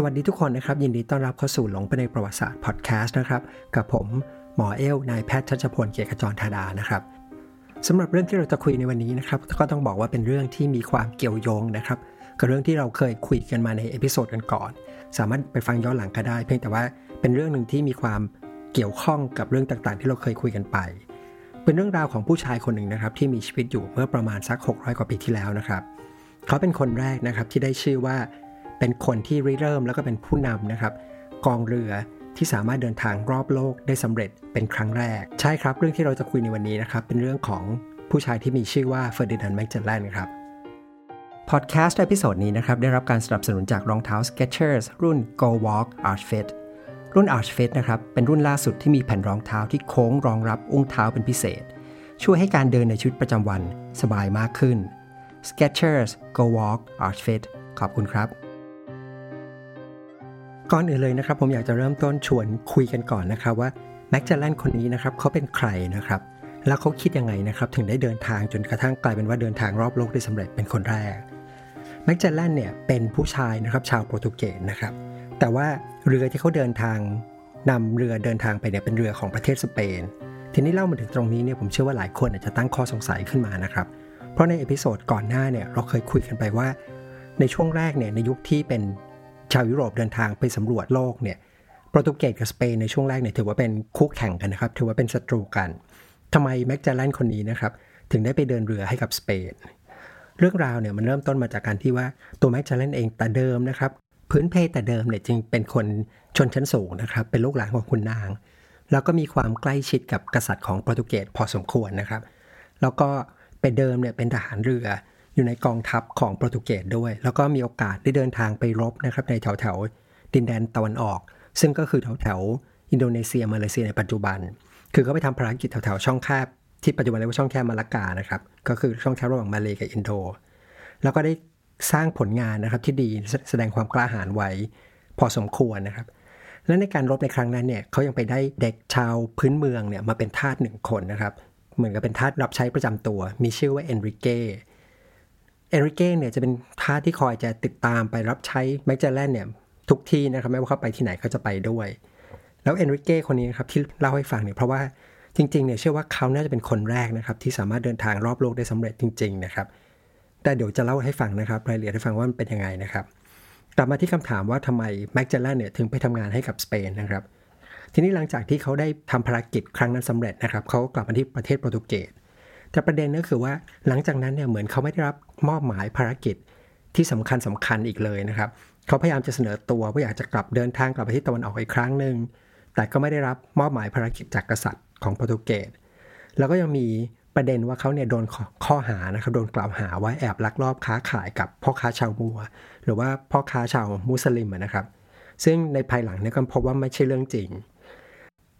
สวัสดีทุกคนนะครับ ยินดีต้อนรับเข้าสู่หลงไปในประวัติศาสตร์พอดแคสต์นะครับ กับผมหมอเอลนายแพทย์ชัชพลเกียรติขจรธาดานะครับสำหรับเรื่องที่เราจะคุยในวันนี้นะครับก็ต้องบอกว่าเป็นเรื่องที่มีความเกี่ยวโยงนะครับกับเรื่องที่เราเคยคุยกันมาใน episode กันก่อน สามารถไปฟังย้อนหลังก็ได้ เพียงแต่ว่าเป็นเรื่องหนึ่งที่มีความเกี่ยวข้องกับเรื่องต่างๆ ที่เราเคยคุยกันไป เป็นเรื่องราวของผู้ชายคนหนึ่งนะครับที่มีชีวิตอยู่เมื่อประมาณสัก 600 กว่าปีที่แล้วนะครับ เขาเป็นคนแรกนะครับที่ได้ชื่อว่า เป็นคนที่ริเริ่มแล้วก็เป็นผู้นำนะครับ กองเรือที่สามารถเดินทางรอบโลกได้สำเร็จเป็นครั้งแรก ใช่ครับ เรื่องที่เราจะคุยในวันนี้นะครับ เป็นเรื่องของผู้ชายที่มีชื่อว่าเฟอร์ดินานด์แมกเจลแลนครับพอดแคสต์ใน episode นี้นะครับ ได้รับการสนับสนุนจากรองเท้า Skechers รุ่น Go Walk Arch Fit รุ่น Arch Fit นะครับ เป็นรุ่นล่าสุดที่มีแผ่นรองเท้าที่โค้งรองรับอุ้งเท้าเป็นพิเศษ ช่วยให้การเดินในชีวิตประจำวันสบายมากขึ้น Skechers Go Walk Arch Fit ขอบคุณครับ ก่อนอื่นเลยนะครับ ผมอยากจะเริ่มต้นชวนคุยกันก่อนนะครับว่าแม็กจลแลนคนนี้นะครับเขาเป็นใครนะครับ แล้วเขาคิดยังไงนะครับถึงได้เดินทางจนกระทั่งกลายเป็นว่าเดินทางรอบโลกได้สำเร็จเป็นคนแรกแม็กจลแลนเนี่ยเป็นผู้ชายนะครับชาวโปรตุเกสนะครับ แต่ว่าเรือที่เขาเดินทางนำเรือเดินทางไปเนี่ยเป็นเรือของประเทศสเปน ทีนี้เล่ามาถึงตรงนี้เนี่ยผมเชื่อว่าหลายคนอาจจะตั้งข้อสงสัยขึ้นมานะครับ เพราะใน episode ก่อนหน้าเนี่ยเราเคยคุยกันไปว่า ในช่วงแรกเนี่ยในยุคที่เป็น ชาวยุโรปเดินทางไปสำรวจโลกเนี่ยโปรตุเกสกับสเปนในช่วงแรกเนี่ยถือว่าเป็นคู่แข่งกันนะครับ ถือว่าเป็นศัตรูกันทำไมแมกเจลแลนคนนี้นะครับ ถึงได้ไปเดินเรือให้กับสเปน เรื่องราวเนี่ยมันเริ่มต้นมาจากการที่ว่าตัวแมกเจลแลนเองแต่เดิมนะครับ พื้นเพแต่เดิมเนี่ยจึงเป็นคนชนชั้นสูงนะครับ เป็นลูกหลานของขุนนาง แล้วก็มีความใกล้ชิดกับกษัตริย์ของโปรตุเกสพอสมควรนะครับ แล้วก็แต่เดิมเนี่ยเป็นทหารเรือ อยู่ในกองทัพของโปรตุเกสด้วย แล้วก็มีโอกาสได้เดินทางไปรบนะครับในแถวแถวดินแดนตะวันออก ซึ่งก็คือแถวแถวอินโดนีเซียมาเลเซียในปัจจุบัน คือเขาไปทำภารกิจแถวแถวช่องแคบที่ปัจจุบันเรียกว่าช่องแคบมาลากานะครับก็คือช่องแคบระหว่างมาเลกับอินโด แล้วก็ได้สร้างผลงานนะครับที่ดีแสดงความกล้าหาญไว้ พอสมควรนะครับ และในการรบในครั้งนั้นเนี่ยเขายังไปได้เด็กชาวพื้นเมืองเนี่ยมาเป็นทาสหนึ่งคนนะครับ เหมือนกับเป็นทาสรับใช้ประจำตัว มีชื่อว่าเอนริเก้ เอริเก้เนี่ยจะเป็นทาสที่คอยจะติดตามไปรับใช้แมกเจลแลนเนี่ยทุกที่นะครับไม่ว่าเขาไปที่ไหนเขาจะไปด้วย แล้วเอนริเก้คนนี้นะครับที่เล่าให้ฟังเนี่ยเพราะว่าจริงๆเนี่ยเชื่อว่าเขาน่าจะเป็นคนแรกนะครับที่สามารถเดินทางรอบโลกได้สำเร็จจริง ๆ นะครับ แต่เดี๋ยวจะเล่าให้ฟังนะครับรายละเอียดให้ฟังว่ามันเป็นยังไงนะครับกลับมาที่คำถามว่าทำไมแมกเจลแลนเนี่ยถึงไปทำงานให้กับสเปนนะครับทีนี้หลังจากที่เขาได้ทำภารกิจครั้งนั้นสำเร็จนะครับเขากลับมาที่ประเทศโปรตุเกส แต่ประเด็นก็คือว่าหลังจากนั้นเนี่ยเหมือนเขาไม่ได้รับมอบหมายภารกิจที่สำคัญสำคัญอีกเลยนะครับเขาพยายามจะเสนอตัวว่าอยากจะกลับเดินทางกลับไปที่ตะวันออกอีกครั้งหนึ่งแต่ก็ไม่ได้รับมอบหมายภารกิจจากกษัตริย์ของโปรตุเกสแล้วก็ยังมีประเด็นว่าเขาเนี่ยโดนข้อหานะครับโดนกล่าวหาว่าแอบลักลอบค้าขายกับพ่อค้าชาวมัว หรือว่าพ่อค้าชาวมุสลิมนะครับ ซึ่งในภายหลังเนี่ยก็พบว่าไม่ใช่เรื่องจริง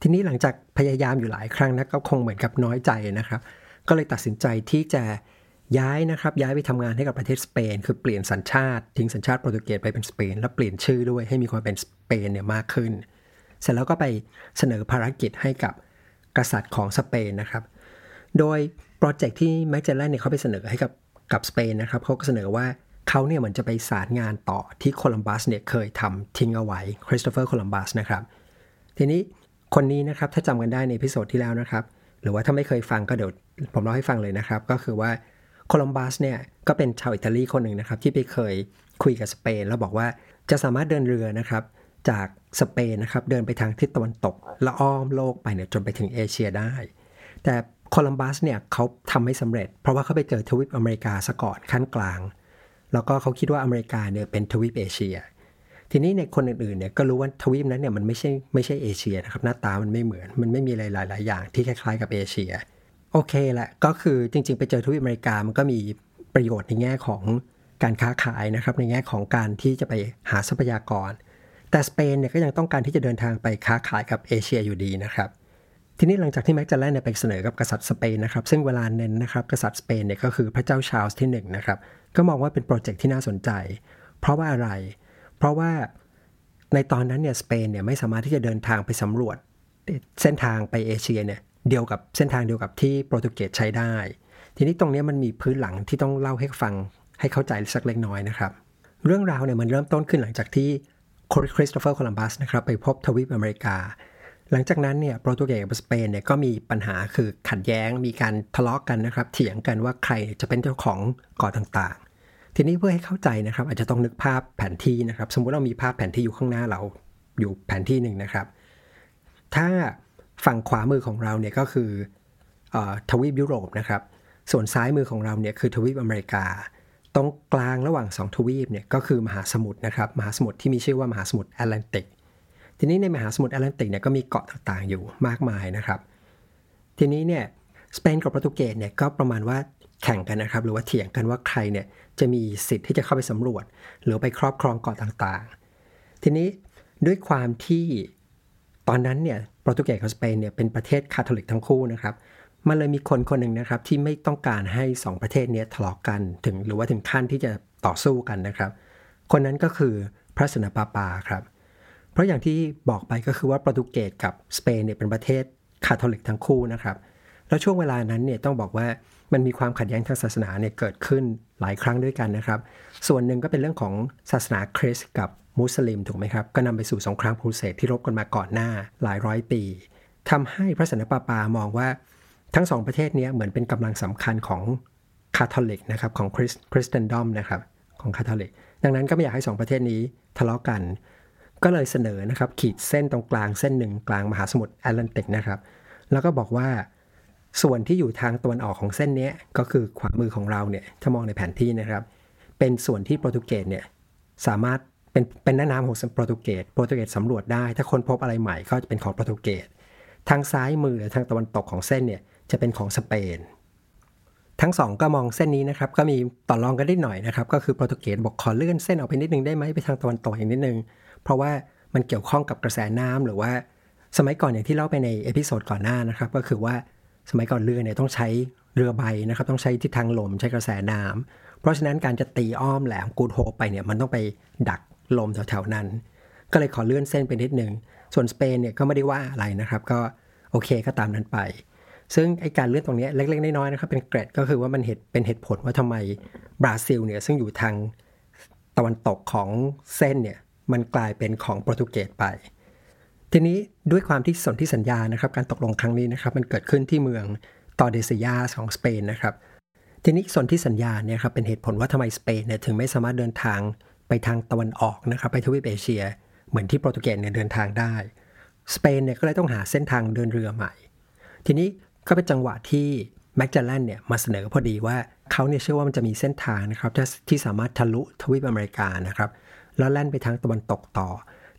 ทีนี้หลังจากพยายามอยู่หลายครั้งนะก็คงเหมือนกับน้อยใจนะครับ ก็เลยตัดสินใจที่จะย้ายนะครับ ย้ายไปทำงานให้กับประเทศสเปน คือเปลี่ยนสัญชาติ ทิ้งสัญชาติโปรตุเกสไปเป็นสเปน แล้วเปลี่ยนชื่อด้วยให้มีความเป็นสเปนเนี่ยมากขึ้น เสร็จแล้วก็ไปเสนอภารกิจให้กับกษัตริย์ของสเปนนะครับ โดย project ที่แมกเจลแลนเนี่ยเขาไปเสนอให้กับกับสเปนนะครับเขาก็เสนอว่าเขาเนี่ยเหมือนจะไปสานงานต่อที่โคลัมบัสเนี่ยเคยทำทิ้งเอาไว้คริสโตเฟอร์โคลัมบัสนะครับ ทีนี้คนนี้นะครับถ้าจำกันได้ใน episode ที่แล้วนะครับ หรือว่าถ้าไม่เคยฟังก็เดี๋ยวผมเล่าให้ฟังเลยนะครับ ก็คือว่าโคลัมบัสเนี่ยก็เป็นชาวอิตาลีคนหนึ่งนะครับ ที่ไปเคยคุยกับสเปน แล้วบอกว่าจะสามารถเดินเรือนะครับ จากสเปนนะครับเดินไปทางทิศตะวันตกและอ้อมโลกไปเนี่ยจนไปถึงเอเชียได้ แต่โคลัมบัสเนี่ยเขาทำไม่สำเร็จ เพราะว่าเขาไปเจอทวีปอเมริกาซะก่อนขั้นกลาง แล้วก็เขาคิดว่าอเมริกาเนี่ยเป็นทวีปเอเชีย ทีนี้ในคนอื่นๆเนี่ยก็รู้ว่าทวีปนั้นเนี่ยมันไม่ใช่ไม่ใช่เอเชียนะครับหน้าตามันไม่เหมือน มันไม่มีหลาย ๆ อย่างที่คล้าย ๆ กับเอเชีย โอเคแหละก็คือจริง ๆ ไปเจอทวีปอเมริกามันก็มีประโยชน์ในแง่ของการค้าขายนะครับในแง่ของการที่จะไปหาทรัพยากร แต่สเปนเนี่ยก็ยังต้องการที่จะเดินทางไปค้าขายกับเอเชียอยู่ดีนะครับทีนี้หลังจากที่แมกเจลแลนเนี่ยไปเสนอกับกษัตริย์สเปนนะครับซึ่งเวลานั้นนะครับกษัตริย์สเปนเนี่ยก็คือพระเจ้าชาร์ลส์ที่1นนะครับก็มองว่าเป็น project ที่น่าสนใจ เพราะว่าอะไร เพราะว่าในตอนนั้นเนี่ยสเปนเนี่ยไม่สามารถที่จะเดินทางไปสำรวจ เส้นทางไปเอเชียเนี่ยเดียวกับเส้นทางเดียวกับที่โปรตุเกสใช้ได้ ทีนี้ตรงนี้มันมีพื้นหลังที่ต้องเล่าให้ฟังให้เข้าใจสักเล็กน้อยนะครับ เรื่องราวเนี่ยมันเริ่มต้นขึ้นหลังจากที่คริสโตเฟอร์โคลัมบัสนะครับไปพบทวีปอเมริกา หลังจากนั้นเนี่ยโปรตุเกสกับสเปนเนี่ยก็มีปัญหาคือขัดแย้งมีการทะเลาะกันนะครับ เถียงกันว่าใครจะเป็นเจ้าของเกาะต่าง ทีนี้เพื่อให้เข้าใจนะครับ อาจจะต้องนึกภาพแผนที่นะครับ สมมุติเรามีภาพแผนที่อยู่ข้างหน้าเราอยู่แผนที่หนึ่งนะครับ ถ้าฝั่งขวามือของเราเนี่ยก็คือทวีปยุโรปนะครับ ส่วนซ้ายมือของเราเนี่ยคือทวีปอเมริกา ตรงกลางระหว่าง 2 ทวีปเนี่ยก็คือมหาสมุทรนะครับ มหาสมุทรที่มีชื่อว่ามหาสมุทรแอตแลนติก ทีนี้ในมหาสมุทรแอตแลนติกเนี่ยก็มีเกาะต่างๆอยู่มากมายนะครับ ทีนี้เนี่ยสเปนกับโปรตุเกสเนี่ยก็ประมาณว่า แข่งกันนะครับ หรือว่าเถียงกันว่าใครเนี่ยจะมีสิทธิ์ที่จะเข้าไปสำรวจ หรือไปครอบครองเกาะต่างๆ ทีนี้ด้วยความที่ตอนนั้นเนี่ยโปรตุเกสกับสเปนเนี่ยเป็นประเทศคาทอลิกทั้งคู่นะครับมันเลยมีคนคนหนึ่งนะครับที่ไม่ต้องการให้ 2 ประเทศนี้ทะเลาะกกันถึงหรือว่าถึงขั้นที่จะต่อสู้กันนะครับ คนนั้นก็คือพระสนปาปาครับ เพราะอย่างที่บอกไปก็คือว่าโปรตุเกสกับสเปนเนี่ยเป็นประเทศคาทอลิกทั้งคู่นะครับ แล้วช่วงเวลานั้นเนี่ยต้องบอกว่า มันมีความขัดแย้งทางศาสนาเนี่ยเกิดขึ้นหลายครั้งด้วยกันนะครับ ส่วนหนึ่งก็เป็นเรื่องของศาสนาคริสต์กับมุสลิมถูกไหมครับ ก็นำไปสู่สงครามครูเสดที่รบกันมาก่อนหน้าหลายร้อยปีทำให้พระสันตะปาปามองว่าทั้งสองประเทศนี้เหมือนเป็นกำลังสำคัญของคาทอลิกนะครับของคริส Christendom นะครับของคาทอลิก ดังนั้นก็ไม่อยากให้สองประเทศนี้ทะเลาะกัน ก็เลยเสนอนะครับขีดเส้นตรงกลางเส้นหนึ่งกลางมหาสมุทรแอตแลนติกนะครับ แล้วก็บอกว่า ส่วนที่อยู่ทางตะวันออกของเส้นนี้ก็คือขวามือของเราเนี่ยถ้ามองในแผนที่นะครับ เป็นส่วนที่โปรตุเกสเนี่ยสามารถเป็นเป็นแม่น้ำของโปรตุเกสโปรตุเกสสำรวจได้ ถ้าคนพบอะไรใหม่ก็จะเป็นของโปรตุเกสทางซ้ายมือทางตะวันตกของเส้นเนี่ยจะเป็นของสเปน ทั้งสองก็มองเส้นนี้นะครับ ก็มีต่อรองกันได้หน่อยนะครับ ก็คือโปรตุเกสบอกขอเลื่อนเส้นออกไปนิดนึงได้ไหมไปทางตะวันตกอีกนิดนึง เพราะว่ามันเกี่ยวข้องกับกระแสน้ำหรือว่าสมัยก่อนอย่างที่เล่าไปใน episode ก่อนหน้านะครับ ก็คือว่า สมัยก่อนเรือเนี่ยต้องใช้เรือใบนะครับ ต้องใช้ทิศทางลมใช้กระแสน้ำเพราะฉะนั้นการจะตีอ้อมแหลมกู๊ดโฮปไปเนี่ยมันต้องไปดักลมแถวๆนั้น ก็เลยขอเลื่อนเส้นไปนิดนึง ส่วนสเปนเนี่ยก็ไม่ได้ว่าอะไรนะครับ ก็โอเคก็ตามนั้นไป ซึ่งไอการเลื่อนตรงนี้เล็กๆน้อยๆนะครับเป็นเกร็ดก็คือว่ามันเหตุเป็นเหตุผลว่าทำไมบราซิลเนี่ยซึ่งอยู่ทางตะวันตกของเส้นเนี่ยมันกลายเป็นของโปรตุเกสไป ทีนี้ด้วยความที่สนที่สัญญานะครับ การตกลงครั้งนี้นะครับ มันเกิดขึ้นที่เมืองตอเดซิยาของสเปนนะครับ ทีนี้สนที่สัญญาเนี่ยครับเป็นเหตุผลว่าทำไมสเปนเนี่ยถึงไม่สามารถเดินทางไปทางตะวันออกนะครับ ไปทวีปเอเชีย เหมือนที่โปรตุเกสเนี่ยเดินทางได้ สเปนเนี่ยก็เลยต้องหาเส้นทางเดินเรือใหม่ ทีนี้ก็เป็นจังหวะที่แมกจาแลนเนี่ยมาเสนอพอดีว่าเขาเนี่ยเชื่อว่ามันจะมีเส้นทางนะครับที่สามารถทะลุทวีปอเมริกานะครับ แล้วแล่นไปทางตะวันตกต่อ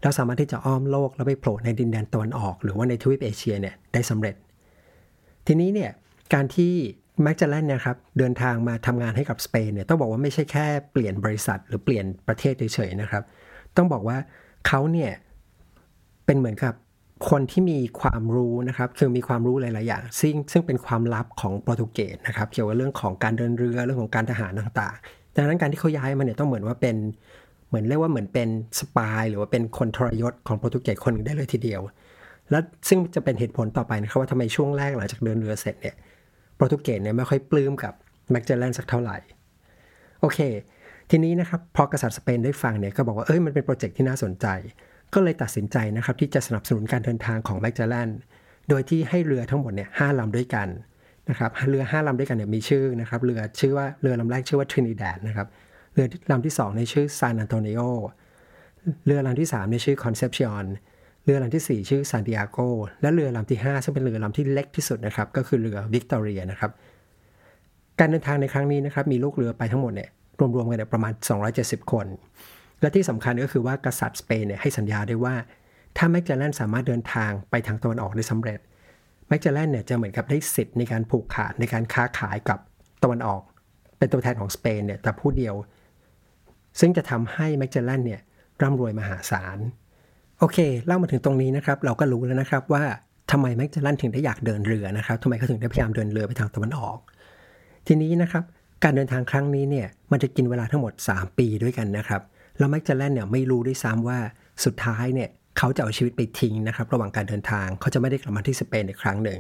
แล้วสามารถที่จะอ้อมโลกแล้วไปโผล่ในดินแดนตะวันออก หรือว่าในทวีปเอเชียเนี่ยได้สำเร็จ ทีนี้เนี่ยการที่แม็กจาแลนเนี่ยครับเดินทางมาทำงานให้กับสเปนเนี่ยต้องบอกว่าไม่ใช่แค่เปลี่ยนบริษัท หรือเปลี่ยนประเทศเฉยๆนะครับ ต้องบอกว่าเขาเนี่ยเป็นเหมือนกับคนที่มีความรู้นะครับคือมีความรู้หลาย ๆ อย่าง ซึ่งซึ่งเป็นความลับของโปรตุเกสนะครับเกี่ยวกับเรื่องของการเดินเรือเรื่องของการทหารต่าง ๆ ดังนั้นการที่เขาย้ายมาเนี่ยต้องเหมือนว่าเป็น เหมือนเรียกว่าเหมือนเป็น spy หรือว่าเป็นคนทรยศของโปรตุเกสคนหนึ่งได้เลยทีเดียว และซึ่งจะเป็นเหตุผลต่อไปนะครับว่าทำไมช่วงแรกหลังจากเดินเรือเสร็จเนี่ยโปรตุเกสเนี่ยไม่ค่อยปลื้มกับแมกเจลแลนสักเท่าไหร่ โอเค ทีนี้นะครับพอกษัตริย์สเปนได้ฟังเนี่ยก็บอกว่าเอ้ยมันเป็นโปรเจกต์ที่น่าสนใจ ก็เลยตัดสินใจนะครับที่จะสนับสนุนการเดินทางของแมกเจลแลนโดยที่ให้เรือทั้งหมดเนี่ยห้าลำด้วยกันนะครับเรือห้าลำด้วยกันเนี่ยมีชื่อนะครับเรือชื่อว่าเรือลำแรกชื่อว่าทรินิดาดนะครับ เรือลำที่2ในชื่อซานอันโตนิโอ เรือลำที่ 3 ในชื่อคอนเซปชันเรือลำที่ 4 ชื่อซานติอาโก และเรือลำที่ 5 ซึ่งเป็นเรือลำที่เล็กที่สุดนะครับ ก็คือเรือวิกตอเรียนะครับ การเดินทางในครั้งนี้นะครับ มีลูกเรือไปทั้งหมดเนี่ยรวมๆกันเนี่ยประมาณ 270 คน และที่สำคัญก็คือว่ากษัตริย์สเปนเนี่ยให้สัญญาได้ว่า ถ้าแมกจาแลนสามารถเดินทางไปทางตะวันออกได้สำเร็จแมกจาแลนเนี่ยจะเหมือนกับได้สิทธิ์ในการผูกขาดในการค้าขายกับตะวันออก เป็นตัวแทนของสเปนเนี่ยแต่ผู้เดียว ซึ่งจะทำให้แมกจาแลนเนี่ยร่ำรวยมหาศาล โอเค เล่ามาถึงตรงนี้นะครับ เราก็รู้แล้วนะครับว่าทำไมแมกจลันถึงได้อยากเดินเรือนะครับทำไมเขาถึงได้พยายามเดินเรือไปทางตะวันออก ทีนี้นะครับ การเดินทางครั้งนี้เนี่ยมันจะกินเวลาทั้งหมด 3 ปีด้วยกันนะครับแล้วแมกจลันเนี่ยไม่รู้ด้วยซ้ำว่าสุดท้ายเนี่ยเขาจะเอาชีวิตไปทิ้งนะครับ ระหว่างการเดินทางเขาจะไม่ได้กลับมาที่สเปนอีกครั้งหนึ่ง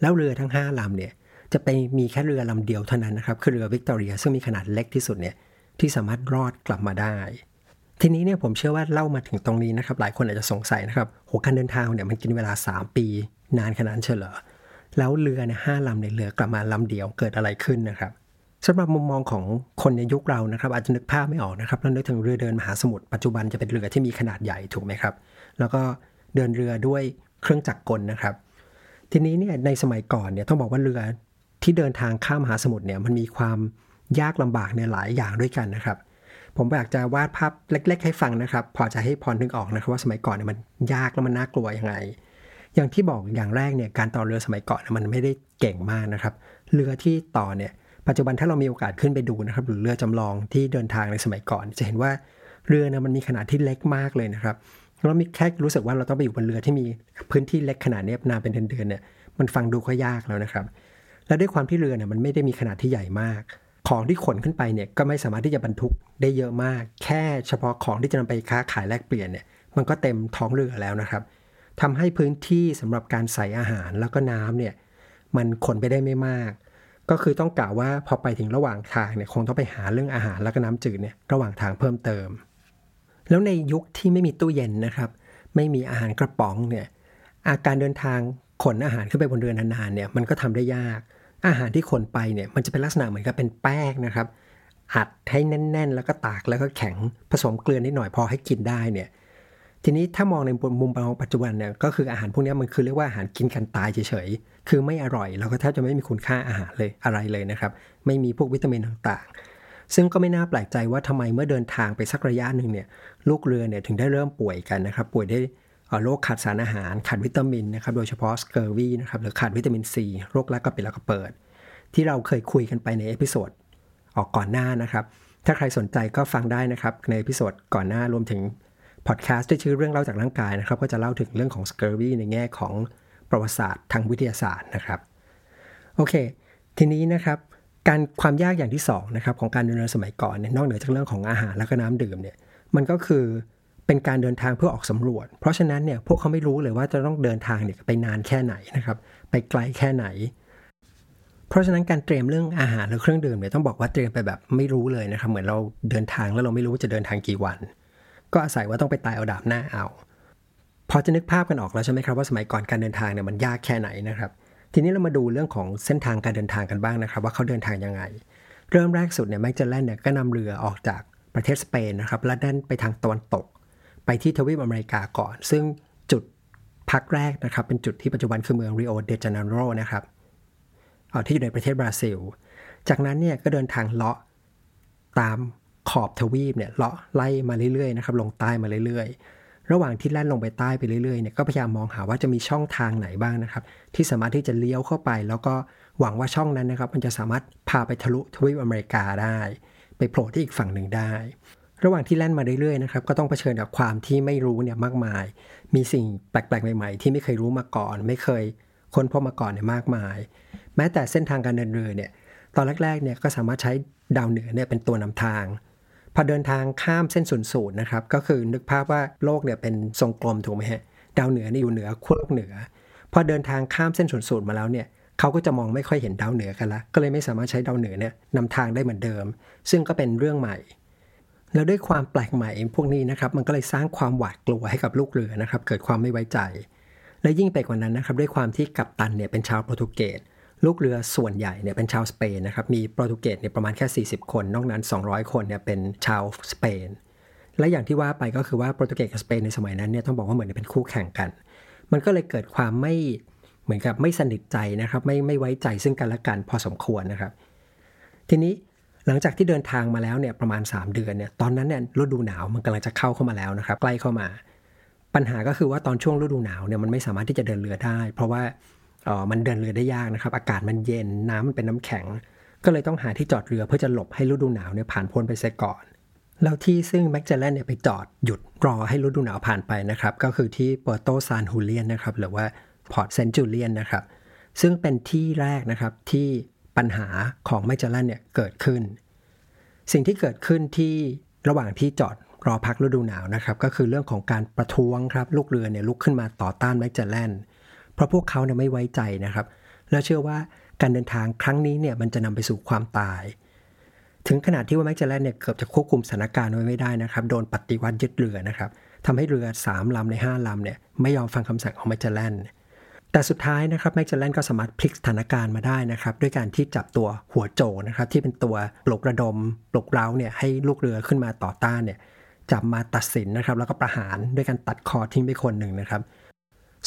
แล้วเรือทั้ง5ลำเนี่ยจะไปมีแค่เรือลำเดียวเท่านั้นนะครับ คือเรือวิกตอเรียซึ่งมีขนาดเล็กที่สุดเนี่ย ที่สามารถรอดกลับมาได้ ทีนี้เนี่ยผมเชื่อว่าเล่ามาถึงตรงนี้นะครับ หลายคนอาจจะสงสัยนะครับโหการเดินทางเนี่ยมันกินเวลา 3 ปี นานขนาดเฉลอแล้วเรือเนี่ยห้าลำในเรือกลับมาลำเดียวเกิดอะไรขึ้นนะครับสำหรับมุมมองของคนในยุคเรานะครับ อาจจะนึกภาพไม่ออกนะครับเรานึกถึงเรือเดินมหาสมุทรปัจจุบันจะเป็นเรือที่มีขนาดใหญ่ถูกไหมครับ แล้วก็เดินเรือด้วยเครื่องจักรกลนะครับ ทีนี้เนี่ยในสมัยก่อนเนี่ยต้องบอกว่าเรือที่เดินทางข้ามมหาสมุทรเนี่ยมันมีความ ยากลำบากในหลายอย่างด้วยกันนะครับ ผมอยากจะวาดภาพเล็ก ๆ ให้ฟังนะครับ พอจะให้พรนึกออกนะครับว่าสมัยก่อนเนี่ยมันยากแล้วมันน่ากลัวยังไง อย่างที่บอกอย่างแรกเนี่ยการต่อเรือสมัยก่อนมันไม่ได้เก่งมากนะครับ เรือที่ต่อเนี่ยปัจจุบันถ้าเรามีโอกาสขึ้นไปดูนะครับ หรือเรือจำลองที่เดินทางในสมัยก่อน จะเห็นว่าเรือเนี่ยมันมีขนาดที่เล็กมากเลยนะครับเรามีแค่รู้สึกว่าเราต้องไปอยู่บนเรือที่มีพื้นที่เล็กขนาดนี้นานเป็นเดือนๆเนี่ยมันฟังดูก็ยากแล้วนะครับ และด้วยความที่เรือเนี่ยมันไม่ได้มีขนาดที่ใหญ่มาก ของที่ขนขึ้นไปเนี่ยก็ไม่สามารถที่จะบรรทุกได้เยอะมาก แค่เฉพาะของที่จะนำไปค้าขายแลกเปลี่ยนเนี่ยมันก็เต็มท้องเรือแล้วนะครับทำให้พื้นที่สำหรับการใส่อาหารแล้วก็น้ำเนี่ยมันขนไปได้ไม่มาก ก็คือต้องกล่าวว่าพอไปถึงระหว่างทางเนี่ยคงต้องไปหาเรื่องอาหารแล้วก็น้ำจืดเนี่ยระหว่างทางเพิ่มเติม แล้วในยุคที่ไม่มีตู้เย็นนะครับ ไม่มีอาหารกระป๋องเนี่ยอาการเดินทางขนอาหารขึ้นไปบนเรือนานๆเนี่ยมันก็ทำได้ยาก อาหารที่ขนไปเนี่ยมันจะเป็นลักษณะเหมือนกับเป็นแป้งนะครับ อัดให้แน่น ๆ แล้วก็ตากแล้วก็แข็งผสมเกลือนิดหน่อยพอให้กินได้เนี่ยทีนี้ถ้ามองในมุมของปัจจุบันเนี่ยก็คืออาหารพวกนี้มันคือเรียกว่าอาหารกินกันตายเฉยๆ คือไม่อร่อยแล้วก็แทบจะไม่มีคุณค่าอาหารเลยอะไรเลยนะครับ ไม่มีพวกวิตามินต่างๆ ซึ่งก็ไม่น่าแปลกใจว่าทำไมเมื่อเดินทางไปสักระยะหนึ่งเนี่ยลูกเรือเนี่ยถึงได้เริ่มป่วยกันนะครับ ป่วยได้ โรคขาดสารอาหารขาดวิตามินนะครับโดยเฉพาะสเกอร์วีนะครับหรือขาดวิตามินซีโรคลักกระปิดแล้วก็เปิด ที่เราเคยคุยกันไปใน episode ก่อนหน้านะครับ ถ้าใครสนใจก็ฟังได้นะครับ ใน episode ก่อนหน้ารวมถึงพอดแคสต์ที่ชื่อเรื่องเล่าจากร่างกายนะครับ ก็จะเล่าถึงเรื่องของ scurvy ในแง่ของประวัติศาสตร์ทางวิทยาศาสตร์นะครับโอเค ทีนี้นะครับการความยากอย่างที่2นะครับของการเดินเรือสมัยก่อนเนี่ยนอกเหนือจากเรื่องของอาหารและก็น้ำดื่มเนี่ยมันก็คือ เป็นการเดินทางเพื่อออกสำรวจ เพราะฉะนั้นเนี่ยพวกเขาไม่รู้เลยว่าจะต้องเดินทางเนี่ยไปนานแค่ไหนนะครับ ไปไกลแค่ไหน เพราะฉะนั้นการเตรียมเรื่องอาหารหรือเครื่องดื่มเนี่ยต้องบอกว่าเตรียมไปแบบไม่รู้เลยนะครับ เหมือนเราเดินทางแล้วเราไม่รู้ว่าจะเดินทางกี่วัน ก็อาศัยว่าต้องไปตายเอาดาบหน้าเอา พอจะนึกภาพกันออกแล้วใช่ไหมครับว่าสมัยก่อนการเดินทางเนี่ยมันยากแค่ไหนนะครับ ทีนี้เรามาดูเรื่องของเส้นทางการเดินทางกันบ้างนะครับ ว่าเขาเดินทางยังไง เริ่มแรกสุดเนี่ยแมกเจลแลนเนี่ยก็นำเรือออกจากประเทศสเปนนะครับและดันไปทางตะวันตก ไปที่ทวีปอเมริกาก่อน ซึ่งจุดพักแรกนะครับ เป็นจุดที่ปัจจุบันคือเมืองริโอเดจาเนโรนะครับที่อยู่ในประเทศบราซิล จากนั้นเนี่ยก็เดินทางเลาะตามขอบทวีปเนี่ยเลาะไล่มาเรื่อยๆนะครับลงใต้มาเรื่อยๆ ระหว่างที่แล่นลงไปใต้ไปเรื่อยๆเนี่ยก็พยายามมองหาว่าจะมีช่องทางไหนบ้างนะครับ ที่สามารถที่จะเลี้ยวเข้าไป แล้วก็หวังว่าช่องนั้นนะครับ มันจะสามารถพาไปทะลุทวีปอเมริกาได้ ไปโผล่ที่อีกฝั่งหนึ่งได้ ระหว่างที่แล่นมาเรื่อยๆนะครับก็ต้องเผชิญกับความที่ไม่รู้เนี่ยมากมาย มีสิ่งแปลกๆใหม่ๆ ที่ไม่เคยรู้มาก่อน ไม่เคยค้นพบมาก่อนเนี่ยมากมาย แม้แต่เส้นทางการเดินเรือเนี่ยตอนแรกๆเนี่ยก็สามารถใช้ดาวเหนือเนี่ยเป็นตัวนำทาง พอเดินทางข้ามเส้นศูนย์สูตรนะครับก็คือนึกภาพว่าโลกเนี่ยเป็นทรงกลมถูกไหมฮะดาวเหนือนี่อยู่เหนือขั้วโลกเหนือพอเดินทางข้ามเส้นศูนย์สูตรมาแล้วเนี่ยเขาก็จะมองไม่ค่อยเห็นดาวเหนือกันละก็เลยไม่สามารถใช้ดาวเหนือเนี่ยนำทางได้เหมือนเดิม ซึ่งก็เป็นเรื่องใหม่ แล้วด้วยความแปลกใหม่พวกนี้นะครับมันก็เลยสร้างความหวาดกลัวให้กับลูกเรือนะครับเกิดความไม่ไว้ใจ และยิ่งไปกว่านั้นนะครับด้วยความที่กัปตันเนี่ยเป็นชาวโปรตุเกสลูกเรือส่วนใหญ่เนี่ยเป็นชาวสเปนนะครับมีโปรตุเกสเนี่ยประมาณแค่ 40 คน นอกนั้น 200 คนเนี่ยเป็นชาวสเปน และอย่างที่ว่าไปก็คือว่าโปรตุเกสกับสเปนในสมัยนั้นเนี่ยต้องบอกว่าเหมือนเป็นคู่แข่งกัน มันก็เลยเกิดความไม่เหมือนกับไม่สนิทใจนะครับไม่ไม่ไว้ใจซึ่งกันและกันพอสมควรนะครับ ทีนี้ หลังจากที่เดินทางมาแล้วเนี่ยประมาณ 3 เดือนเนี่ยตอนนั้นเนี่ยฤดูหนาวมันกำลังจะเข้าเข้ามาแล้วนะครับใกล้เข้ามา ปัญหาก็คือว่าตอนช่วงฤดูหนาวเนี่ยมันไม่สามารถที่จะเดินเรือได้ เพราะว่าเออมันเดินเรือได้ยากนะครับ อากาศมันเย็นน้ำมันเป็นน้ำแข็ง ก็เลยต้องหาที่จอดเรือเพื่อจะหลบให้ฤดูหนาวเนี่ยผ่านพ้นไปเสียก่อน แล้วที่ซึ่งแม็กเจลแลนเนี่ยไปจอดหยุดรอให้ฤดูหนาวผ่านไปนะครับก็คือที่เปอร์โตซานฮูเลียนนะครับหรือว่าพอร์ตเซนจูเลียนนะครับซึ่งเป็นที่แรกนะครับที่ ปัญหาของแมกเจลแลนเนี่ยเกิดขึ้น สิ่งที่เกิดขึ้นที่ระหว่างที่จอดรอพักฤดูหนาวนะครับ ก็คือเรื่องของการประท้วงครับ ลูกเรือเนี่ยลุกขึ้นมาต่อต้านแมกเจลแลนเพราะพวกเขาเนี่ยไม่ไว้ใจนะครับ และเชื่อว่าการเดินทางครั้งนี้เนี่ยมันจะนำไปสู่ความตาย ถึงขนาดที่ว่าแมกเจลแลนเนี่ยเกือบจะควบคุมสถานการณ์ไว้ไม่ได้นะครับ โดนปฏิวัติยึดเรือนะครับทำให้เรือ3ลำใน 5ลำเนี่ยไม่ยอมฟังคำสั่งของแมกเจลแลน แต่สุดท้ายนะครับแม็กเจลแลนก็สามารถพลิกสถานการณ์มาได้นะครับด้วยการที่จับตัวหัวโจนะครับที่เป็นตัวปลุกระดมปลุกเร้าเนี่ยให้ลูกเรือขึ้นมาต่อต้านเนี่ยจับมาตัดสินนะครับแล้วก็ประหารด้วยการตัดคอทิ้งไปคนหนึ่งนะครับ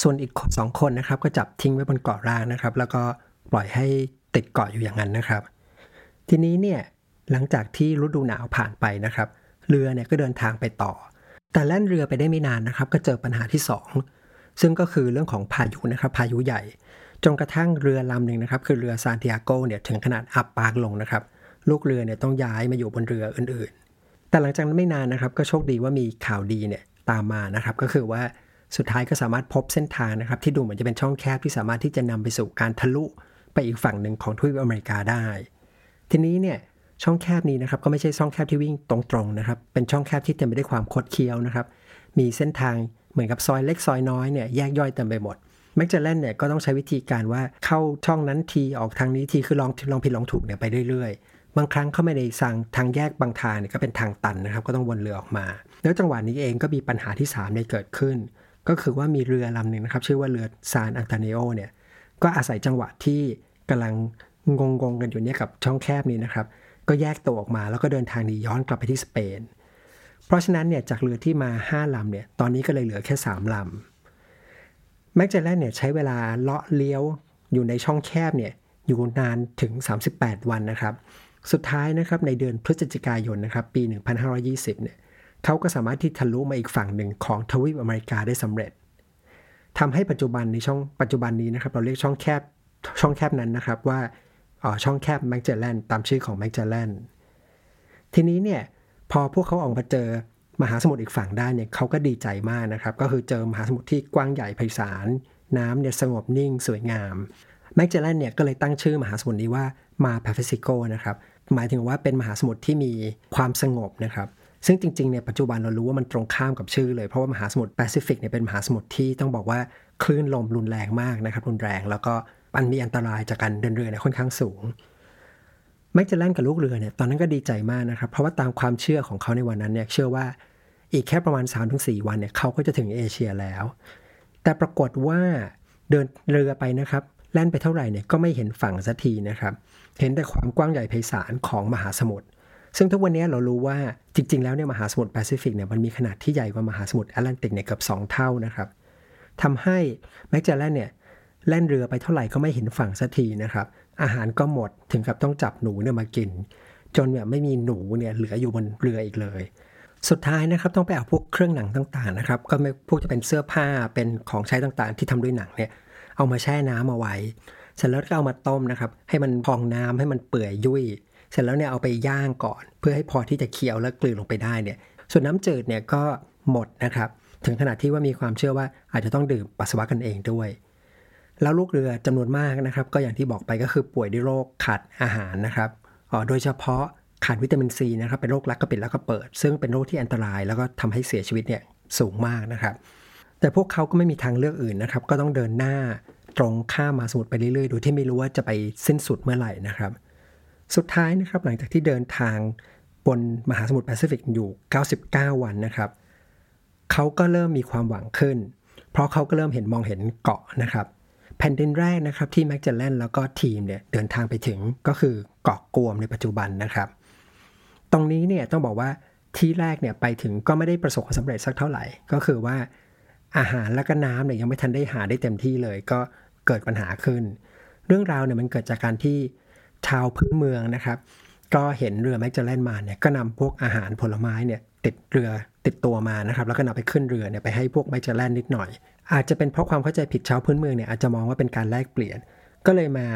ส่วนอีกสองคนนะครับก็จับทิ้งไว้บนเกาะร้างนะครับ แล้วก็ปล่อยให้ติดเกาะอยู่อย่างนั้นนะครับ ทีนี้เนี่ยหลังจากที่ฤดูหนาวผ่านไปนะครับ เรือเนี่ยก็เดินทางไปต่อ แต่แล่นเรือไปได้ไม่นานนะครับ ก็เจอปัญหาที่ 2 ซึ่งก็คือเรื่องของพายุนะครับพายุใหญ่ จนกระทั่งเรือลำหนึ่งนะครับ คือเรือซานติอาโกเนี่ยถึงขนาดอับปากลงนะครับ ลูกเรือเนี่ยต้องย้ายมาอยู่บนเรืออื่นๆ แต่หลังจากนั้นไม่นานนะครับก็โชคดีว่ามีข่าวดีเนี่ยตามมานะครับ ก็คือว่าสุดท้ายก็สามารถพบเส้นทางนะครับ ที่ดูเหมือนจะเป็นช่องแคบที่สามารถที่จะนำไปสู่การทะลุไปอีกฝั่งหนึ่งของทวีปอเมริกาได้ ทีนี้เนี่ยช่องแคบนี้นะครับก็ไม่ใช่ช่องแคบที่วิ่งตรงๆนะครับ เป็นช่องแคบที่เต็มไปด้วยความคดเคี้ยวนะครับ มีเส้นทางเหมือนกับซอยเล็กซอยน้อยเนี่ยแยกย่อยเต็มไปหมดแม็กเจลเลนเนี่ยก็ต้องใช้วิธีการว่าเข้าช่องนั้นทีออกทางนี้ทีคือลองลองผิดลองถูกเนี่ยไปเรื่อยๆ บางครั้งเข้าไม่ในทางทางแยกบางทางเนี่ยก็เป็นทางตันนะครับก็ต้องวนเรือออกมา แล้วจังหวะนี้เองก็มีปัญหาที่3เนี่ยเกิดขึ้น ก็คือว่ามีเรือลำหนึ่งนะครับชื่อว่าเรือซานอันตาเนโอเนี่ยก็อาศัยจังหวะที่กำลังงงๆกันอยู่เนี่ยกับช่องแคบนี้นะครับก็แยกตัวออกมาแล้วก็เดินทางนี้ย้อนกลับไปที่สเปน เพราะฉะนั้นเนี่ยจากเรือที่มา 5ลำเนี่ยตอนนี้ก็เลยเหลือแค่ 3ลำแม็กเจลแลนเนี่ยใช้เวลาเลาะเลี้ยวอยู่ในช่องแคบเนี่ยอยู่นานถึง 38 วันนะครับ สุดท้ายนะครับในเดือนพฤศจิกายนนะครับปี 1520เนี่ยเขาก็สามารถที่ทะลุมาอีกฝั่งหนึ่งของทวีปอเมริกาได้สำเร็จทำให้ปัจจุบันในช่องปัจจุบันนี้นะครับเราเรียกช่องแคบช่องแคบนั้นนะครับว่าช่องแคบแมกเจลแลนตามชื่อของแมกเจลแลนทีนี้เนี่ย พอพวกเขาออกมาเจอมหาสมุทรอีกฝั่งได้เนี่ยเขาก็ดีใจมากนะครับ ก็คือเจอมหาสมุทรที่กว้างใหญ่ไพศาลน้ำเนี่ยสงบนิ่งสวยงามแมกเจลแลนเนี่ยก็เลยตั้งชื่อมหาสมุทรนี้ว่าMar Pacífico นะครับหมายถึงว่าเป็นมหาสมุทรที่มีความสงบนะครับ ซึ่งจริงๆเนี่ยปัจจุบันเรารู้ว่ามันตรงข้ามกับชื่อเลยเพราะว่ามหาสมุทรแปซิฟิกเนี่ยเป็นมหาสมุทรที่ต้องบอกว่าคลื่นลมรุนแรงมากนะครับรุนแรง แล้วก็มันมีอันตรายจากการเดินเรือเนี่ยค่อนข้างสูง แมกเจลแลนกับลูกเรือเนี่ยตอนนั้นก็ดีใจมากนะครับ เพราะว่าตามความเชื่อของเขาในวันนั้นเนี่ยเชื่อว่าอีกแค่ประมาณ 3-4 วันเนี่ยเขาก็จะถึงเอเชียแล้ว แต่ปรากฏว่าเดินเรือไปนะครับแล่นไปเท่าไหร่เนี่ยก็ไม่เห็นฝั่งสักทีนะครับ เห็นแต่ความกว้างใหญ่ไพศาลของมหาสมุทรซึ่งทุกวันนี้เรารู้ว่าจริง ๆ แล้วเนี่ยมหาสมุทรแปซิฟิกเนี่ยมันมีขนาดที่ใหญ่กว่ามหาสมุทรแอตแลนติกเนี่ยเกือบ2 เท่านะครับทำให้แม็กจะแล่นเนี่ยแล่นเรือไปเท่าไหร่ก็ไม่เห็นฝั่งสักทีนะครับ อาหารก็หมดถึงกับต้องจับหนูเนี่ยมากิน จนเนี่ยไม่มีหนูเนี่ยเหลืออยู่บนเรืออีกเลย สุดท้ายนะครับต้องไปเอาพวกเครื่องหนังต่างๆนะครับ ก็ไม่พวกจะเป็นเสื้อผ้าเป็นของใช้ต่างๆ ที่ทำด้วยหนังเนี่ยเอามาแช่น้ำเอาไว้เสร็จแล้วก็เอามาต้มนะครับ ให้มันพองน้ำให้มันเปื่อยยุ่ย เสร็จแล้วเนี่ยเอาไปย่างก่อน เพื่อให้พอที่จะเคี้ยวและกลืนลงไปได้เนี่ย ส่วนน้ำจืดเนี่ยก็หมดนะครับ ถึงขนาดที่ว่ามีความเชื่อว่าอาจจะต้องดื่มปัสสาวะกันเองด้วย แล้วลูกเรือจำนวนมากนะครับ ก็อย่างที่บอกไปก็คือป่วยด้วยโรคขาดอาหารนะครับออโดยเฉพาะขาดวิตามินซีนะครับเป็นโรคลักกระปิดแล้วก็เปิด ซึ่งเป็นโรคที่อันตรายแล้วก็ทำให้เสียชีวิตเนี่ยสูงมากนะครับ แต่พวกเขาก็ไม่มีทางเลือกอื่นนะครับ ก็ต้องเดินหน้าตรงข้ามมาสมุทรไปเรื่อยๆ โดยที่ไม่รู้ว่าจะไปสิ้นสุดเมื่อไหร่นะครับ สุดท้ายนะครับหลังจากที่เดินทางบนมหาสมุทรแปซิฟิกอยู่ 99 วันนะครับ เขาก็เริ่มมีความหวังขึ้น เพราะเขาก็เริ่มเห็นมองเห็นเกาะนะครับ แผ่นดินแรกนะครับที่แม็กเจลแลนแล้วก็ทีมเนี่ยเดินทางไปถึงก็คือเกาะกวมในปัจจุบันนะครับ ตรงนี้เนี่ยต้องบอกว่าที่แรกเนี่ยไปถึงก็ไม่ได้ประสบความสำเร็จสักเท่าไหร่ ก็คือว่าอาหารและก็น้ำเนี่ยยังไม่ทันได้หาได้เต็มที่เลย ก็เกิดปัญหาขึ้น เรื่องราวเนี่ยมันเกิดจากการที่ชาวพื้นเมืองนะครับ ก็เห็นเรือแม็กจลแลนมาเนี่ยก็นำพวกอาหารผลไม้เนี่ยติดเรือติดตัวมานะครับ แล้วก็นำไปขึ้นเรือเนี่ยไปให้พวกแม็กจลแลนนิดหน่อย อาจจะเป็นเพราะความเข้าใจผิดชาวพื้นเมืองเนี่ยอาจจะมองว่าเป็นการแลกเปลี่ยน ก็เลยมา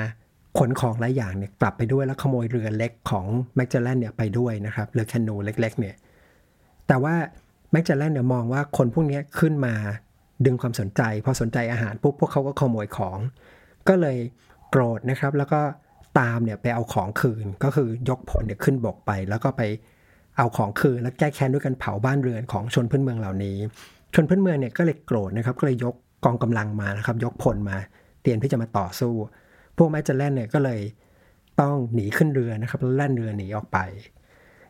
ขนของหลายอย่างเนี่ยกลับไปด้วยแล้วขโมยเรือเล็กของแมกเจลแลนเนี่ยไปด้วยนะครับเรือแคนูเล็กๆเนี่ยแต่ว่าแมกเจลแลนเนี่ยมองว่าคนพวกนี้ขึ้นมาดึงความสนใจ พอสนใจอาหารปุ๊บพวกเขาก็ขโมยของ ก็เลยโกรธนะครับ แล้วก็ตามเนี่ยไปเอาของคืนก็คือยกพลเนี่ยขึ้นบกไป แล้วก็ไปเอาของคืนแล้วแก้แค้นด้วยกันเผาบ้านเรือนของชนพื้นเมืองเหล่านี้ ชนพื้นเมืองเนี่ยก็เลยโกรธนะครับก็เลยยกกองกำลังมานะครับยกพลมาเตรียมที่จะมาต่อสู้ พวกแมกเจลแลนเนี่ยก็เลยต้องหนีขึ้นเรือนะครับแล้วแล่นเรือหนีออกไป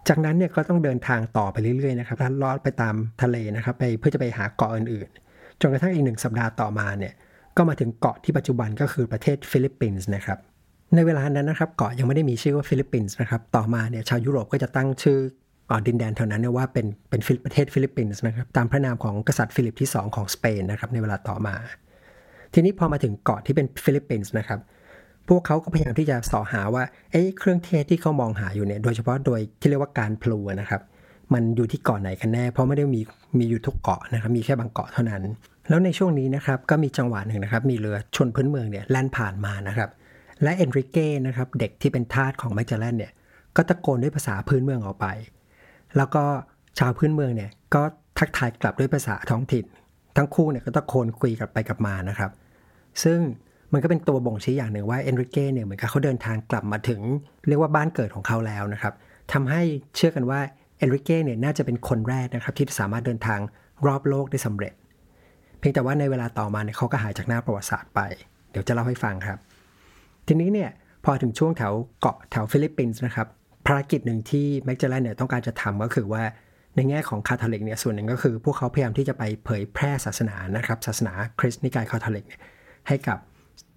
จากนั้นเนี่ยก็ต้องเดินทางต่อไปเรื่อยๆนะครับลัดเลาะไปตามทะเลนะครับไปเพื่อจะไปหาเกาะอื่นๆ จนกระทั่งอีกหนึ่งสัปดาห์ต่อมาเนี่ยก็มาถึงเกาะที่ปัจจุบันก็คือประเทศฟิลิปปินส์นะครับในเวลานั้นนะครับเกาะยังไม่ได้มีชื่อว่าฟิลิปปินส์นะครับต่อมาเนี่ยชาวยุโรปก็จะตั้งชื่อ ดินแดนแถวนั้นเนี่ยว่าเป็นเป็นประเทศฟิลิปปินส์นะครับตามพระนามของกษัตริย์ฟิลิปที่ 2 ของสเปนนะครับในเวลาต่อมา ทีนี้พอมาถึงเกาะที่เป็นฟิลิปปินส์นะครับพวกเขาก็พยายามที่จะสอหาว่าไอ้เครื่องเทศที่เขามองหาอยู่เนี่ยโดยเฉพาะโดยที่เรียกว่าการพลูนะครับมันอยู่ที่เกาะไหนกันแน่ เพราะไม่ได้มีมีอยู่ทุกเกาะนะครับมีแค่บางเกาะเท่านั้น แล้วในช่วงนี้นะครับก็มีจังหวะหนึ่งนะครับมีเรือชนพื้นเมืองเนี่ยแล่นผ่านมานะครับและเอนริเก้นะครับเด็กที่เป็นทาสของแมกจาแลนเนี่ยก็ตะโกนด้วยภาษาพื้นเมืองออกไป แล้วก็ชาวพื้นเมืองเนี่ยก็ทักทายกลับด้วยภาษาท้องถิ่น ทั้งคู่เนี่ยก็ตะโกนคุยกลับไปกลับมานะครับ ซึ่งมันก็เป็นตัวบ่งชี้อย่างหนึ่งว่าเอนริเก้เนี่ยเหมือนกับเขาเดินทางกลับมาถึง เรียกว่าบ้านเกิดของเขาแล้วนะครับทำให้เชื่อกันว่าเอนริเก้เนี่ยน่าจะเป็นคนแรกนะครับที่สามารถเดินทางรอบโลกได้สำเร็จ เพียงแต่ว่าในเวลาต่อมาเนี่ยเขาก็หายจากหน้าประวัติศาสตร์ไป เดี๋ยวจะเล่าให้ฟังครับ ทีนี้เนี่ยพอถึงช่วงแถวเกาะแถวฟิลิปปินส์นะครับ ภารกิจหนึ่งที่แมกเจลแลนเนี่ยต้องการจะทำก็คือว่าในแง่ของคาทอลิกเนี่ยส่วนหนึ่งก็คือ พวกเขาพยายามที่จะไปเผยแพร่ศาสนานะครับ ศาสนาคริสต์นิกายคาทอลิกเนี่ยให้กับ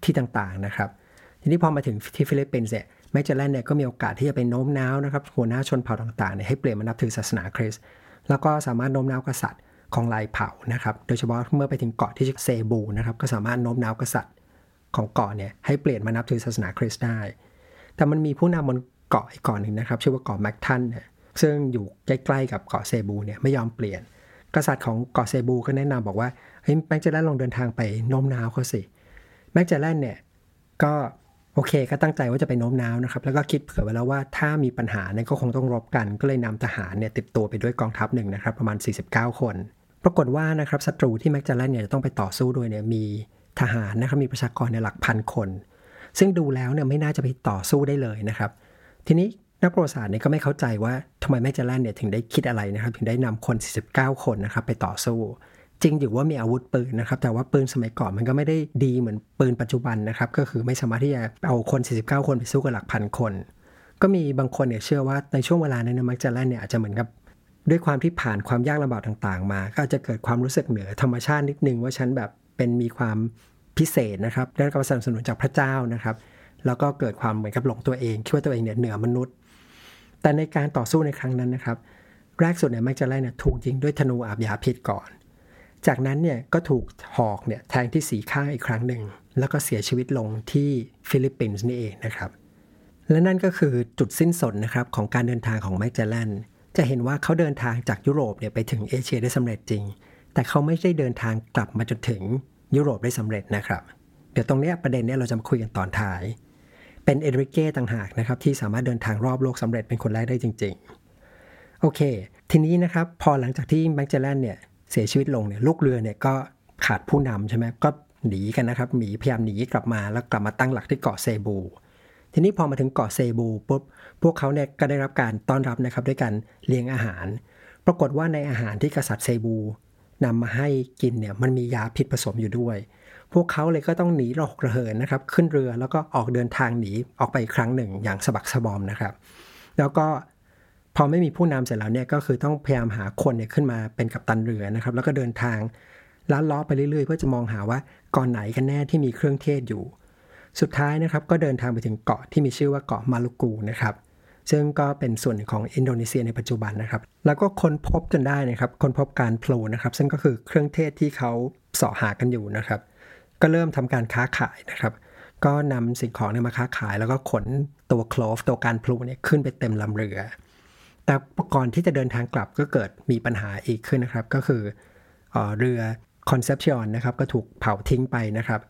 ที่ต่างๆนะครับ ทีนี้พอมาถึงที่ฟิลิปปินส์เนี่ยแมกเจลแลนเนี่ยก็มีโอกาสที่จะไปโน้มน้าวนะครับหัวหน้าชนเผ่าต่างๆเนี่ยให้เปลี่ยนมานับถือศาสนาคริสต์แล้วก็สามารถโน้มน้าวกษัตริย์ของหลายเผ่านะครับ โดยเฉพาะเมื่อไปถึงเกาะที่ชื่อเซบูนะครับก็สามารถโน้มน้าวกษัตริย์ของเกาะเนี่ยให้เปลี่ยนมานับถือศาสนาคริสต์ได้ แต่มันมีผู้นำบน เกาะอีกเกาะหนึ่งนะครับ ชื่อว่าเกาะแมกทันเนี่ยซึ่งอยู่ใกล้ๆกับเกาะเซบูเนี่ยไม่ยอมเปลี่ยน กษัตริย์ของเกาะเซบูก็แนะนำบอกว่าเฮ้ยแมกเจลันลองเดินทางไปโน้มน้าวเขาสิแมกเจลันเนี่ยก็โอเคก็ตั้งใจว่าจะไปโน้มน้าวนะครับ แล้วก็คิดเผื่อไว้แล้วว่าถ้ามีปัญหาเนี่ยก็คงต้องรบกัน ก็เลยนำทหารเนี่ยติดตัวไปด้วยกองทัพหนึ่งนะครับ ประมาณ 49 คน ปรากฏว่านะครับศัตรูที่แมกจาแลนเนี่ยจะต้องไปต่อสู้ด้วยเนี่ยมีทหารนะครับมีประชากรในหลักพันคน ซึ่งดูแล้วเนี่ยไม่น่าจะไปต่อสู้ได้เลยนะครับ ทีนี้นักประวัติศาสตร์เนี่ยก็ไม่เข้าใจว่าทำไมแมกจาแลนเนี่ยถึงได้คิดอะไรนะครับ ถึงได้นำคน 49 คนนะครับไปต่อสู้ จริงอยู่ว่ามีอาวุธปืนนะครับ แต่ว่าปืนสมัยก่อนมันก็ไม่ได้ดีเหมือนปืนปัจจุบันนะครับ ก็คือไม่สามารถที่จะเอาคน 49 คนไปสู้กับหลักพันคน ก็มีบางคนเนี่ยเชื่อว่าในช่วงเวลานั้นมักจะแลนเนี่ยอาจจะเหมือนกับด้วยความที่ผ่านความยากลำบากต่างๆ มา ก็อาจจะเกิดความรู้สึกเหนือธรรมชาตินิดนึงว่าฉันแบบเป็นมีความพิเศษนะครับได้รับการสนับสนุนจากพระเจ้านะครับ แล้วก็เกิดความเหมือนกับหลงตัวเองคิดว่าตัวเองเนี่ยเหนือมนุษย์ แต่ในการต่อสู้ในครั้งนั้นนะครับ แรกสุดเนี่ยมักจะแลนเนี่ยถูกยิงด้วยธนูอาบยาพิษก่อน จากนั้นเนี่ยก็ถูกหอกเนี่ยแทงที่สีข้างอีกครั้งหนึ่ง แล้วก็เสียชีวิตลงที่ฟิลิปปินส์นี่เองนะครับและนั่นก็คือจุดสิ้นสุดนะครับของการเดินทางของแมกเจลันจะเห็นว่าเขาเดินทางจากยุโรปเนี่ยไปถึงเอเชียได้สำเร็จจริง แต่เขาไม่ได้เดินทางกลับมาจนถึงยุโรปได้สำเร็จนะครับ เดี๋ยวตรงนี้ประเด็นนี้เราจะมาคุยกันตอนท้าย เป็นเอริเก้ต่างหากนะครับที่สามารถเดินทางรอบโลกสำเร็จเป็นคนแรกได้จริง ๆ โอเค ทีนี้นะครับพอหลังจากที่แมกเจลนเนี่ยเสียชีวิตลงเนี่ยลูกเรือเนี่ยก็ขาดผู้นำใช่ไหมก็หนีกันนะครับหนีพยายามหนีกลับมาแล้วกลับมาตั้งหลักที่เกาะเซบู ทีนี้พอมาถึงเกาะเซบูปุ๊บพวกเขาเนี่ยก็ได้รับการต้อนรับนะครับด้วยการเลี้ยงอาหาร ปรากฏว่าในอาหารที่กษัตริย์เซบูนำมาให้กินเนี่ยมันมียาพิษผสมอยู่ด้วย พวกเขาเลยก็ต้องหนีระหกระเหินนะครับขึ้นเรือแล้วก็ออกเดินทางหนีออกไปอีกครั้งหนึ่งอย่างสะบักสะบอมนะครับ แล้วก็พอไม่มีผู้นำเสร็จแล้วเนี่ยก็คือต้องพยายามหาคนเนี่ยขึ้นมาเป็นกัปตันเรือนะครับ แล้วก็เดินทางล้าล้อไปเรื่อยๆ เพื่อจะมองหาว่าก่อนไหนกันแน่ที่มีเครื่องเทศอยู่ สุดท้ายนะครับก็เดินทางไปถึงเกาะที่มีชื่อว่าเกาะมาลูกูนะครับซึ่งก็เป็นส่วนของอินโดนีเซียในปัจจุบันนะครับ แล้วก็ค้นพบจนได้นะครับ ค้นพบการโผล่นะครับ ซึ่งก็คือเครื่องเทศที่เขาเสาะหากันอยู่นะครับ ก็เริ่มทำการค้าขายนะครับ ก็นำสิ่งของเนี่ยมาค้าขาย แล้วก็ขนตัวโคลฟตัวการพลูเนี่ยขึ้นไปเต็มลำเรือ แต่ก่อนที่จะเดินทางกลับก็เกิดมีปัญหาอีกขึ้นนะครับ ก็คือเรือคอนเซปชันนะครับก็ถูกเผาทิ้งไปนะครับ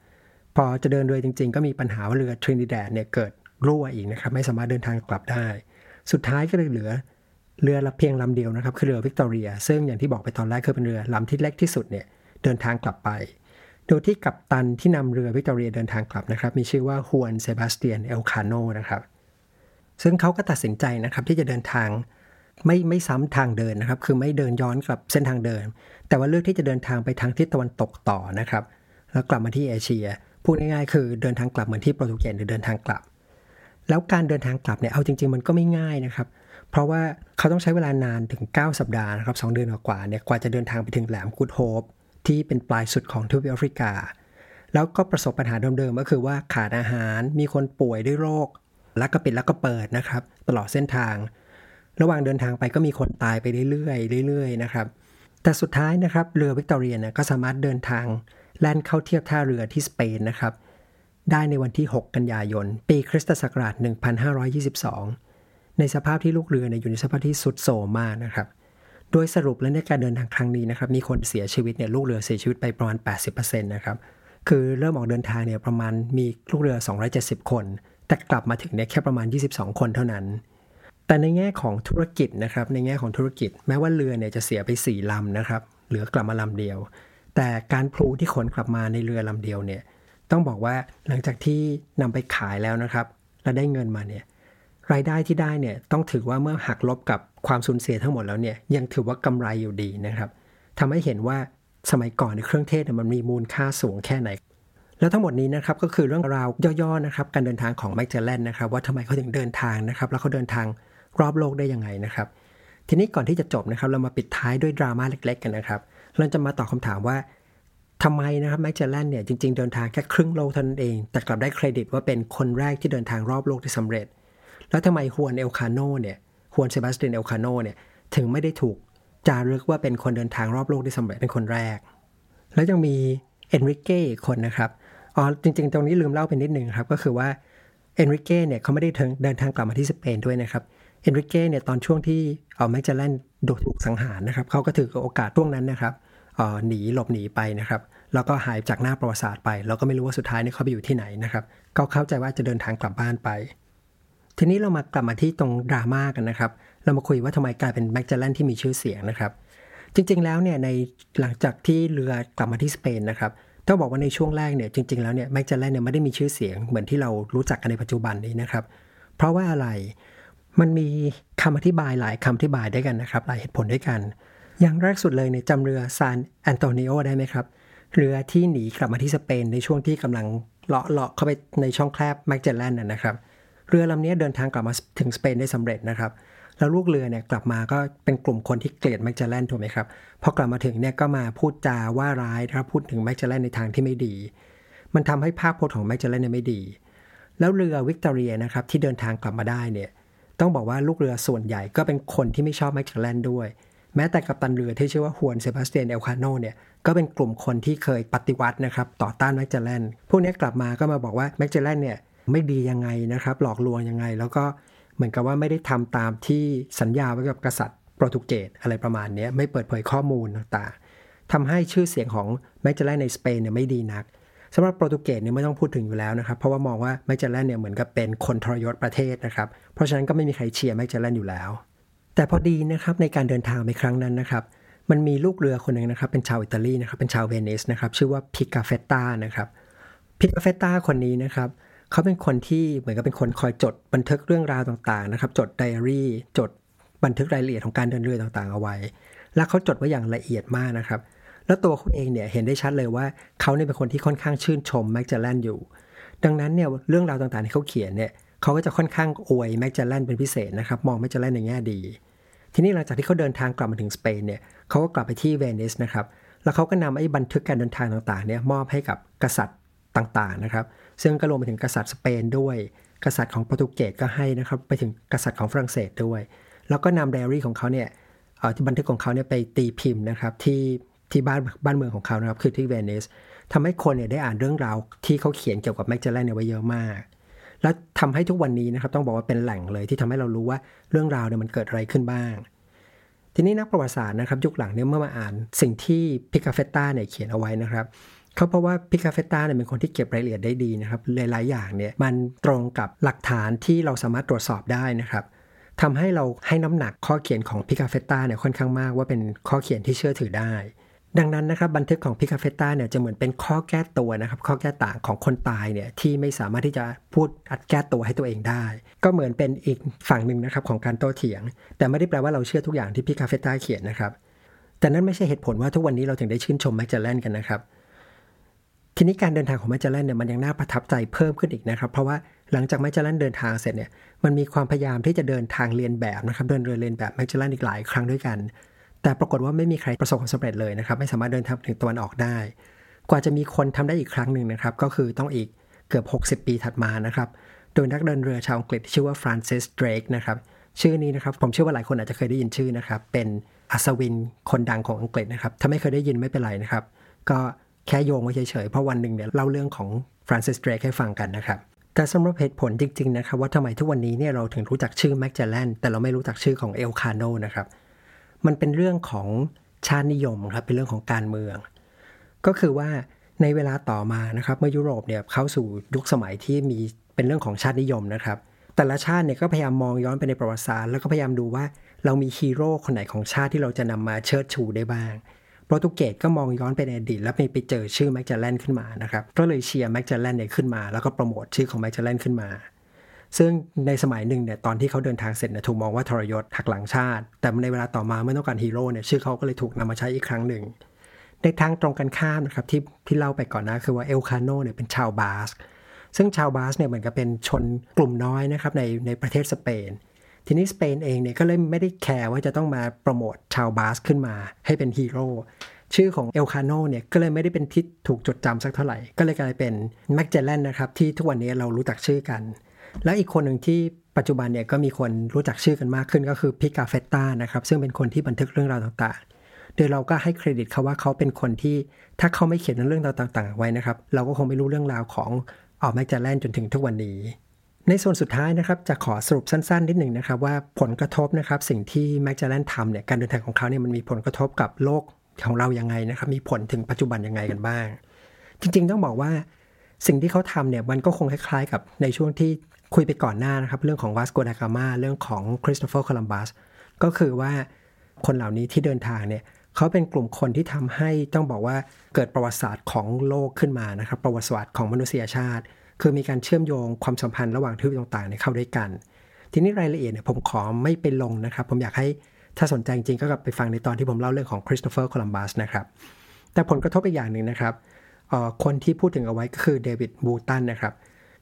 พอจะเดินเรือจริง ๆ ก็มีปัญหาว่าเรือทรินิแดดเนี่ยเกิดรั่วอีกนะครับ ไม่สามารถเดินทางกลับได้ สุดท้ายก็เลยเหลือเรือละเพียงลำเดียวนะครับ คือเรือวิกตอเรีย ซึ่งอย่างที่บอกไปตอนแรกคือเป็นเรือลำที่เล็กที่สุดเนี่ยเดินทางกลับไป โดยที่กัปตันที่นำเรือวิกตอเรียเดินทางกลับนะครับ มีชื่อว่าฮวนเซบาสเตียนเอลคาโนนะครับซึ่งเขาก็ตัดสินใจนะครับที่จะเดินทางไม่ไม่ซ้ำทางเดินนะครับ คือไม่เดินย้อนกลับเส้นทางเดิน แต่ว่าเลือกที่จะเดินทางไปทางทิศตะวันตกต่อนะครับ แล้วกลับมาที่เอเชียพูดง่ายๆคือเดินทางกลับเหมือนที่โปรตุเกสหรือเดินทางกลับ แล้วการเดินทางกลับเนี่ยเอาจริง ๆ มันก็ไม่ง่ายนะครับ เพราะว่าเขาต้องใช้เวลานานถึง 9 สัปดาห์นะครับ2เดือนกว่าเนี่ยกว่าจะเดินทางไปถึงแหลมกูดโฮป ที่เป็นปลายสุดของทวีปแอฟริกา แล้วก็ประสบปัญหาเดิมๆก็คือว่าขาดอาหารมีคนป่วยด้วยโรค แล้วก็ปิดแล้วก็เปิดนะครับ ตลอดเส้นทาง ระหว่างเดินทางไปก็มีคนตายไปเรื่อยๆเรื่อยๆนะครับแต่สุดท้ายนะครับเรือวิกตอเรียนก็สามารถเดินทางแล่นเข้าเทียบท่าเรือที่สเปนนะครับ ได้ในวันที่ 6 กันยายน ปีคริสตศักราช 1522 ในสภาพที่ลูกเรือเนี่ยอยู่ในสภาพที่สุดโสมมากนะครับ โดยสรุปแล้วในการเดินทางครั้งนี้นะครับมีคนเสียชีวิตเนี่ยลูกเรือเสียชีวิตไปประมาณ 80%นะครับคือเริ่มออกเดินทางเนี่ยประมาณมีลูกเรือ 270 คน แต่กลับมาถึงเนี่ยแค่ประมาณ 22 คนเท่านั้น แต่ในแง่ของธุรกิจนะครับในแง่ของธุรกิจ แม้ว่าเรือเนี่ยจะเสียไป4ลำนะครับเหลือกลับมาลำเดียว แต่การพลูที่ขนกลับมาในเรือลำเดียวเนี่ยต้องบอกว่าหลังจากที่นำไปขายแล้วนะครับ และได้เงินมาเนี่ยรายได้ที่ได้เนี่ยต้องถือว่าเมื่อหักลบกับ ความสูญเสียทั้งหมดแล้วเนี่ยยังถือว่ากำไรอยู่ดีนะครับทำให้เห็นว่าสมัยก่อนในเครื่องเทศมันมีมูลค่าสูงแค่ไหน แล้วทั้งหมดนี้นะครับก็คือเรื่องราวย่อๆนะครับการเดินทางของแมกเจลแลนนะครับว่าทำไมเขาถึงเดินทางนะครับ แล้วเขาเดินทางรอบโลกได้ยังไงนะครับ ทีนี้ก่อนที่จะจบนะครับเรามาปิดท้ายด้วยดราม่าเล็ก ๆ กันนะครับเราจะมาตอบคำถามว่าทำไมนะครับแมกเจลแลนเนี่ยจริงๆเดินทางแค่ครึ่งโลกเท่านั้นเอง แต่กลับได้เครดิตว่าเป็นคนแรกที่เดินทางรอบโลกได้สำเร็จ แล้วทำไมฮวนเอลคาโนเนี่ย ฮวนเซบาสเตียนเอลคาโนเนี่ยถึงไม่ได้ถูกจารึกว่าเป็นคนเดินทางรอบโลกได้สำเร็จเป็นคนแรก แล้วยังมีเอนริเก้คนนะครับอ๋อจริง ๆ ตรงนี้ลืมเล่าไปนิดนึงครับ ก็คือว่าเอนริเก้เนี่ยเขาไม่ได้เดินทางกลับมาที่สเปนด้วยนะครับเอนริเก้เนี่ยตอนช่วงที่เอาแมกเจลแลนโดนถูกสังหารนะครับเขาก็ถือโอกาสช่วงนั้นนะครับอ๋อหนีหลบหนีไปนะครับแล้วก็หายจากหน้าประวัติศาสตร์ไปเราก็ไม่รู้ว่าสุดท้ายเนี่ยเขาไปอยู่ที่ไหนนะครับก็เข้าใจว่าจะเดินทางกลับบ้านไป ทีนี้เรามากลับมาที่ตรงดราม่ากันนะครับ เรามาคุยว่าทำไมกลายเป็นแมกจลแลนที่มีชื่อเสียงนะครับ จริง ๆ แล้วเนี่ยในหลังจากที่เรือกลับมาที่สเปนนะครับต้องบอกว่าในช่วงแรกเนี่ยจริง ๆ แล้วเนี่ยแมกจลแลนเนี่ยไม่ได้มีชื่อเสียงเหมือนที่เรารู้จักกันในปัจจุบันนี้นะครับ เพราะว่าอะไรมันมีคำอธิบายหลายคำอธิบายด้วยกันนะครับ หลายเหตุผลด้วยกัน อย่างแรกสุดเลยเนี่ยจำเรือซานแอนโตนิโอได้ไหมครับเรือที่หนีกลับมาที่สเปนในช่วงที่กำลังเลาะเลาะเข้าไปในช่องแคบแมกเจลแลนนะครับ เรือลำนี้เดินทางกลับมาถึงสเปนได้สำเร็จนะครับแล้วลูกเรือเนี่ยกลับมาก็เป็นกลุ่มคนที่เกลียดแมกเจลแลนถูกไหมครับพอกลับมาถึงเนี่ยก็มาพูดจาว่าร้ายนะครับพูดถึงแมกเจลแลนในทางที่ไม่ดี มันทำให้ภาพพจน์ของแมกเจลแลนเนี่ยไม่ดี แล้วเรือวิกตอเรียนะครับที่เดินทางกลับมาได้เนี่ยต้องบอกว่าลูกเรือส่วนใหญ่ก็เป็นคนที่ไม่ชอบแมกเจลแลนด้วย แม้แต่กัปตันเรือที่ชื่อว่าฮวนเซบาสเตียนเอลคาโนเนี่ยก็เป็นกลุ่มคนที่เคยปฏิวัตินะครับต่อต้านแมกเจลแลนพวกนี้กลับมาก็มาบอกว่าแมกเจลแลนเนี่ย ไม่ดียังไงนะครับ หลอกลวงยังไง แล้วก็เหมือนกับว่าไม่ได้ทำตามที่สัญญาไว้กับกษัตริย์โปรตุเกสอะไรประมาณนี้ไม่เปิดเผยข้อมูลต่างๆทำให้ชื่อเสียงของแมกเจลแลนในสเปนเนี่ยไม่ดีนักสำหรับโปรตุเกสเนี่ยไม่ต้องพูดถึงอยู่แล้วนะครับ เพราะว่ามองว่าแมกเจลแลนเนี่ยเหมือนกับเป็นคนทรยศประเทศนะครับ เพราะฉะนั้นก็ไม่มีใครเชียร์แมกเจลแลนอยู่แล้ว แต่พอดีนะครับในการเดินทางในครั้งนั้นนะครับ มันมีลูกเรือคนหนึ่งนะครับเป็นชาวอิตาลีนะครับเป็นชาวเวนิสนะครับชื่อว่าพิกาเฟตตานะครับพิกาเฟตตาคนนี้นะครับ เขาเป็นคนที่เหมือนกับเป็นคนคอยจดบันทึกเรื่องราวต่างๆนะครับ จดไดอารี่ จดบันทึกรายละเอียดของการเดินเรือต่างๆ เอาไว้ แล้วเขาจดไว้อย่างละเอียดมากนะครับ แล้วตัวเขาเองเนี่ยเห็นได้ชัดเลยว่าเขาเนี่ยเป็นคนที่ค่อนข้างชื่นชมแม็กเจลแลนอยู่ ดังนั้นเนี่ยเรื่องราวต่างๆที่เขาเขียนเนี่ยเขาก็จะค่อนข้างอวยแม็กเจลแลนเป็นพิเศษนะครับ มองแม็กเจลแลนในแง่ดี ทีนี้หลังจากที่เขาเดินทางกลับมาถึงสเปนเนี่ยเขาก็กลับไปที่เวนิสนะครับ แล้วเขาก็นำไอ้บันทึกการเดินทางต่างๆเนี่ยมอบให้กับกษัตริย์ต่างๆนะครับ ซึ่งก็รวมไปถึงกษัตริย์สเปนด้วย กษัตริย์ของโปรตุเกสก็ให้นะครับ ไปถึงกษัตริย์ของฝรั่งเศสด้วย แล้วก็นำไดอารี่ของเขาเนี่ยที่บันทึกของเขาเนี่ยไปตีพิมพ์นะครับที่ที่บ้านบ้านเมืองของเขานะครับ คือที่เวนิสทำให้คนเนี่ยได้อ่านเรื่องราวที่เขาเขียนเกี่ยวกับแมกเจลแลนเนี่ยไว้เยอะมาก แล้วทำให้ทุกวันนี้นะครับต้องบอกว่าเป็นแหล่งเลยที่ทำให้เรารู้ว่าเรื่องราวเนี่ยมันเกิดอะไรขึ้นบ้าง ทีนี้นักประวัติศาสตร์นะครับยุคหลังเนี่ยเมื่อมาอ่านสิ่งที่พิกาเฟตตาเนี่ยเขียนเอาไว้นะครับ เขาเพราะว่าพิกาเฟตตาเนี่ยเป็นคนที่เก็บรายละเอียดได้ดีนะครับหลายๆอย่างเนี่ยมันตรงกับหลักฐานที่เราสามารถตรวจสอบได้นะครับทำให้เราให้น้ำหนักข้อเขียนของพิกาเฟตตาเนี่ยค่อนข้างมากว่าเป็นข้อเขียนที่เชื่อถือได้ ดังนั้นนะครับบันทึกของพิคาเฟต้าเนี่ยจะเหมือนเป็นข้อแก้ตัวนะครับข้อแก้ต่างของคนตายเนี่ยที่ไม่สามารถที่จะพูดอัดแก้ตัวให้ตัวเองได้ ก็เหมือนเป็นอีกฝั่งหนึ่งนะครับของการโต้เถียง แต่ไม่ได้แปลว่าเราเชื่อทุกอย่างที่พิคาเฟต้าเขียนนะครับแต่นั่นไม่ใช่เหตุผลว่าทุกวันนี้เราถึงได้ชื่นชมแมกเจลแลนกันนะครับ ทีนี้การเดินทางของแมกเจลแลนเนี่ยมันยังน่าประทับใจเพิ่มขึ้นอีกนะครับ เพราะว่าหลังจากแมกเจลแลนเดินทางเสร็จเนี่ยมันมีความพยายามที่จะเดินทางเลียนแบบนะครับเดินเรือเลียนแบบแมกเจลแลนอีกหลายครั้งด้วยกัน แต่ปรากฏว่าไม่มีใครประสบความสำเร็จเลยนะครับไม่สามารถเดินทางถึงตะวันออกได้ กว่าจะมีคนทำได้อีกครั้งหนึ่งนะครับก็คือต้องอีกเกือบ 60 ปีถัดมานะครับโดยนักเดินเรือชาวอังกฤษชื่อว่าฟรานซิสเดรกนะครับชื่อนี้นะครับผมเชื่อว่าหลายคนอาจจะเคยได้ยินชื่อนะครับเป็นอัศวินคนดังของอังกฤษนะครับถ้าไม่เคยได้ยินไม่เป็นไรนะครับก็ แค่โยงไว้เฉยๆ เพราะวันหนึ่งเนี่ยเล่าเรื่องของฟรานซิสเดรกให้ฟังกันนะครับแต่สำหรับเหตุผลจริง ๆ นะครับ ว่าทำไมทุกวันนี้เนี่ยเราถึงรู้จักชื่อแมกเจลแลนแต่เราไม่รู้จักชื่อของเอลคาโนนะครับ มันเป็นเรื่องของชาตินิยมครับเป็นเรื่องของการเมือง ก็คือว่าในเวลาต่อมานะครับ เมื่อยุโรปเนี่ยเข้าสู่ยุคสมัยที่มีเป็นเรื่องของชาตินิยมนะครับ แต่ละชาติเนี่ยก็พยายามมองย้อนไปในประวัติศาสตร์แล้วก็พยายามดูว่าเรามีฮีโร่คนไหนของชาติที่เราจะนำมาเชิดชูได้บ้าง โปรตุเกสก็มองย้อนไปในอดีตแล้วไปเจอชื่อแม็กจาแลนขึ้นมานะครับก็เลยเชียร์แม็กจาแลนเนี่ยขึ้นมา แล้วก็โปรโมทชื่อของแม็กจาแลนขึ้นมา ซึ่งในสมัยหนึ่งเนี่ยตอนที่เขาเดินทางเสร็จเนี่ยถูกมองว่าทรยศหักหลังชาติ แต่ในเวลาต่อมาเมื่อต้องการฮีโร่เนี่ยชื่อเขาก็เลยถูกนำมาใช้อีกครั้งหนึ่งในทางตรงกันข้ามนะครับที่ที่เล่าไปก่อนนะคือว่าเอลคาโนเนี่ยเป็นชาวบาสก์ซึ่งชาวบาสก์เนี่ยเหมือนกับเป็นชนกลุ่มน้อยนะครับในในประเทศสเปน ทีนี้สเปนเองเนี่ยก็เลยไม่ได้แคร์ว่าจะต้องมาโปรโมทชาวบาสก์ขึ้นมาให้เป็นฮีโร่ชื่อของเอลคาโนเนี่ยก็เลยไม่ได้เป็นที่ถูกจดจำสักเท่าไหร่ ก็เลยกลายเป็นแม็กเจลแลนนะครับที่ทุกวันนี้เรารู้จักชื่อกัน แล้วอีกคนหนึ่งที่ปัจจุบันเนี่ยก็มีคนรู้จักชื่อกันมากขึ้นก็คือพิกาเฟตตานะครับซึ่งเป็นคนที่บันทึกเรื่องราวต่างๆ โดยเราก็ให้เครดิตเขาว่าเขาเป็นคนที่ถ้าเขาไม่เขียนเรื่องราวต่างๆ ไว้นะครับ เราก็คงไม่รู้เรื่องราวของออกแมกเจลแลนจนถึงทุกวันนี้ ในส่วนสุดท้ายนะครับจะขอสรุปสั้นๆนิดหนึ่งนะครับว่าผลกระทบนะครับสิ่งที่แมกจลแลนทำเนี่ยการเดินทางของเขาเนี่ยมันมีผลกระทบกับโลกของเรายังไงนะครับมีผลถึงปัจจุบันยังไงกันบ้าง จริงๆต้องบอกว่าสิ่งที่เขาทำเนี่ยมันก็คงคล้ายๆ กับในช่วงที่คุยไปก่อนหน้านะครับเรื่องของวาสโกดากามาเรื่องของคริสโตเฟอร์โคลัมบัสก็คือว่าคนเหล่านี้ที่เดินทางเนี่ยเขาเป็นกลุ่มคนที่ทำให้ต้องบอกว่าเกิดประวัติศาสตร์ของโลกขึ้นมานะครับประวัติศาสตร์ของมนุษยชาติ คือมีการเชื่อมโยงความสัมพันธ์ระหว่างทวีปต่างๆเข้าด้วยกัน ทีนี้รายละเอียดเนี่ยผมขอไม่ไปลงนะครับ ผมอยากให้ถ้าสนใจจริงๆก็กลับไปฟังในตอนที่ผมเล่าเรื่องของคริสโตเฟอร์โคลัมบัสนะครับ แต่ผลกระทบอีกอย่างหนึ่งนะครับคนที่พูดถึงเอาไว้ก็คือเดวิดบูตันนะครับ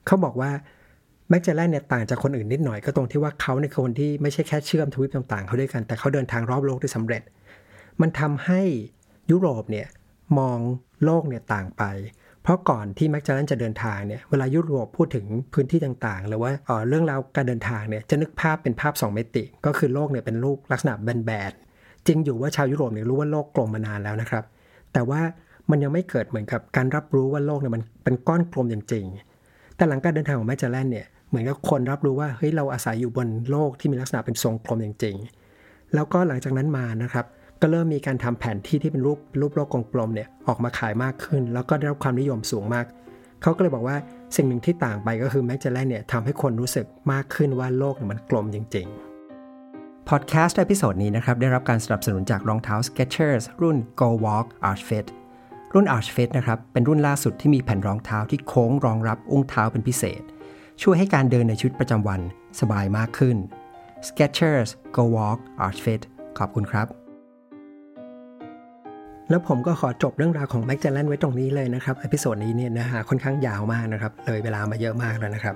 เขาบอกว่าแมกเจลนเนี่ยต่างจากคนอื่นนิดหน่อยก็ตรงที่ว่าเขาในคนที่ไม่ใช่แค่เชื่อมทวีปต่างๆเขาด้วยกัน แต่เขาเดินทางรอบโลกได้สำเร็จ มันทำให้ยุโรปเนี่ยมองโลกเนี่ยต่างไป เพราะก่อนที่แม็กจารันจะเดินทางเนี่ยเวลายุโรปพูดถึงพื้นที่ต่างๆ หรือว่าเรื่องราวการเดินทางเนี่ยจะนึกภาพเป็นภาพ 2 มิติ ก็คือโลกเนี่ยเป็นรูปลักษณะแบนๆจริงอยู่ว่าชาวยุโรปเนี่ยรู้ว่าโลกกลมมานานแล้วนะครับ แต่ว่ามันยังไม่เกิดเหมือนกับการรับรู้ว่าโลกเนี่ยมันเป็นก้อนกลมจริงๆ แต่หลังการเดินทางของแมกจารันเนี่ยเหมือนกับคนรับรู้ว่าเฮ้ยเราอาศัยอยู่บนโลกที่มีลักษณะเป็นทรงกลมจริงๆ แล้วก็หลังจากนั้นมานะครับ ก็เริ่มมีการทำแผนที่ที่เป็นรูปรูปโลกกลมๆเนี่ยออกมาขายมากขึ้น แล้วก็ได้รับความนิยมสูงมาก เขาก็เลยบอกว่าสิ่งหนึ่งที่ต่างไปก็คือแมกเจลแลนเนี่ยทำให้คนรู้สึกมากขึ้นว่าโลกเนี่ยมันกลมจริงๆพอดแคสต์ใน episode นี้นะครับได้รับการสนับสนุนจากรองเท้า Skechers รุ่น Go Walk Arch Fit รุ่น Arch Fit นะครับเป็นรุ่นล่าสุดที่มีแผ่นรองเท้าที่โค้งรองรับอุ้งเท้าเป็นพิเศษ ช่วยให้การเดินในชีวิตประจำวันสบายมากขึ้น Skechers Go Walk Arch Fit ขอบคุณครับ แล้วผมก็ขอจบเรื่องราวของแม็กเจลแลนไว้ตรงนี้เลยนะครับ episode นี้เนี่ยนะฮะค่อนข้างยาวมากนะครับเลยเวลามาเยอะมากแล้วนะครับ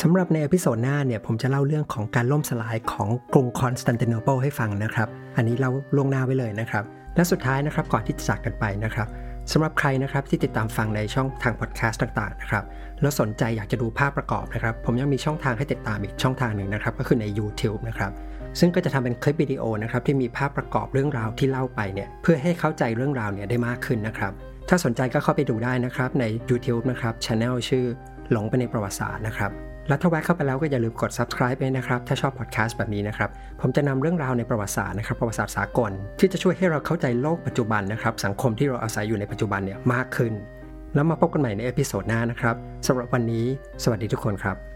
สำหรับใน episode หน้าเนี่ยผมจะเล่าเรื่องของการล่มสลายของกรุงคอนสแตนติโนเปิลให้ฟังนะครับ อันนี้เล่าล่วงหน้าไว้เลยนะครับ และสุดท้ายนะครับก่อนที่จะจากกันไปนะครับสำหรับใครนะครับที่ติดตามฟังในช่องทางพอดแคสต์ต่างๆนะครับแล้วสนใจอยากจะดูภาพประกอบนะครับ ผมยังมีช่องทางให้ติดตามอีกช่องทางหนึ่งนะครับ ก็คือใน YouTube นะครับ ซึ่งก็จะทำเป็นคลิปวิดีโอนะครับที่มีภาพประกอบเรื่องราวที่เล่าไปเนี่ยเพื่อให้เข้าใจเรื่องราวเนี่ยได้มากขึ้นนะครับ ถ้าสนใจก็เข้าไปดูได้นะครับใน YouTube นะครับช anel ชื่อหลงไปในประวัติศาสตร์นะครับแล้วถ้าแวะเข้าไปแล้วก็อย่าลืมกด subscribe ไปนะครับ ถ้าชอบพอดแคสต์แบบนี้นะครับ ผมจะนำเรื่องราวในประวัติศาสตร์นะครับประวัติศาสตร์สากล ที่จะช่วยให้เราเข้าใจโลกปัจจุบันนะครับ สังคมที่เราอาศัยอยู่ในปัจจุบันเนี่ยมากขึ้น แล้วมาพบกันใหม่ใน episode หน้านะครับสำหรับวันนี้ สวัสดีทุกคนครับ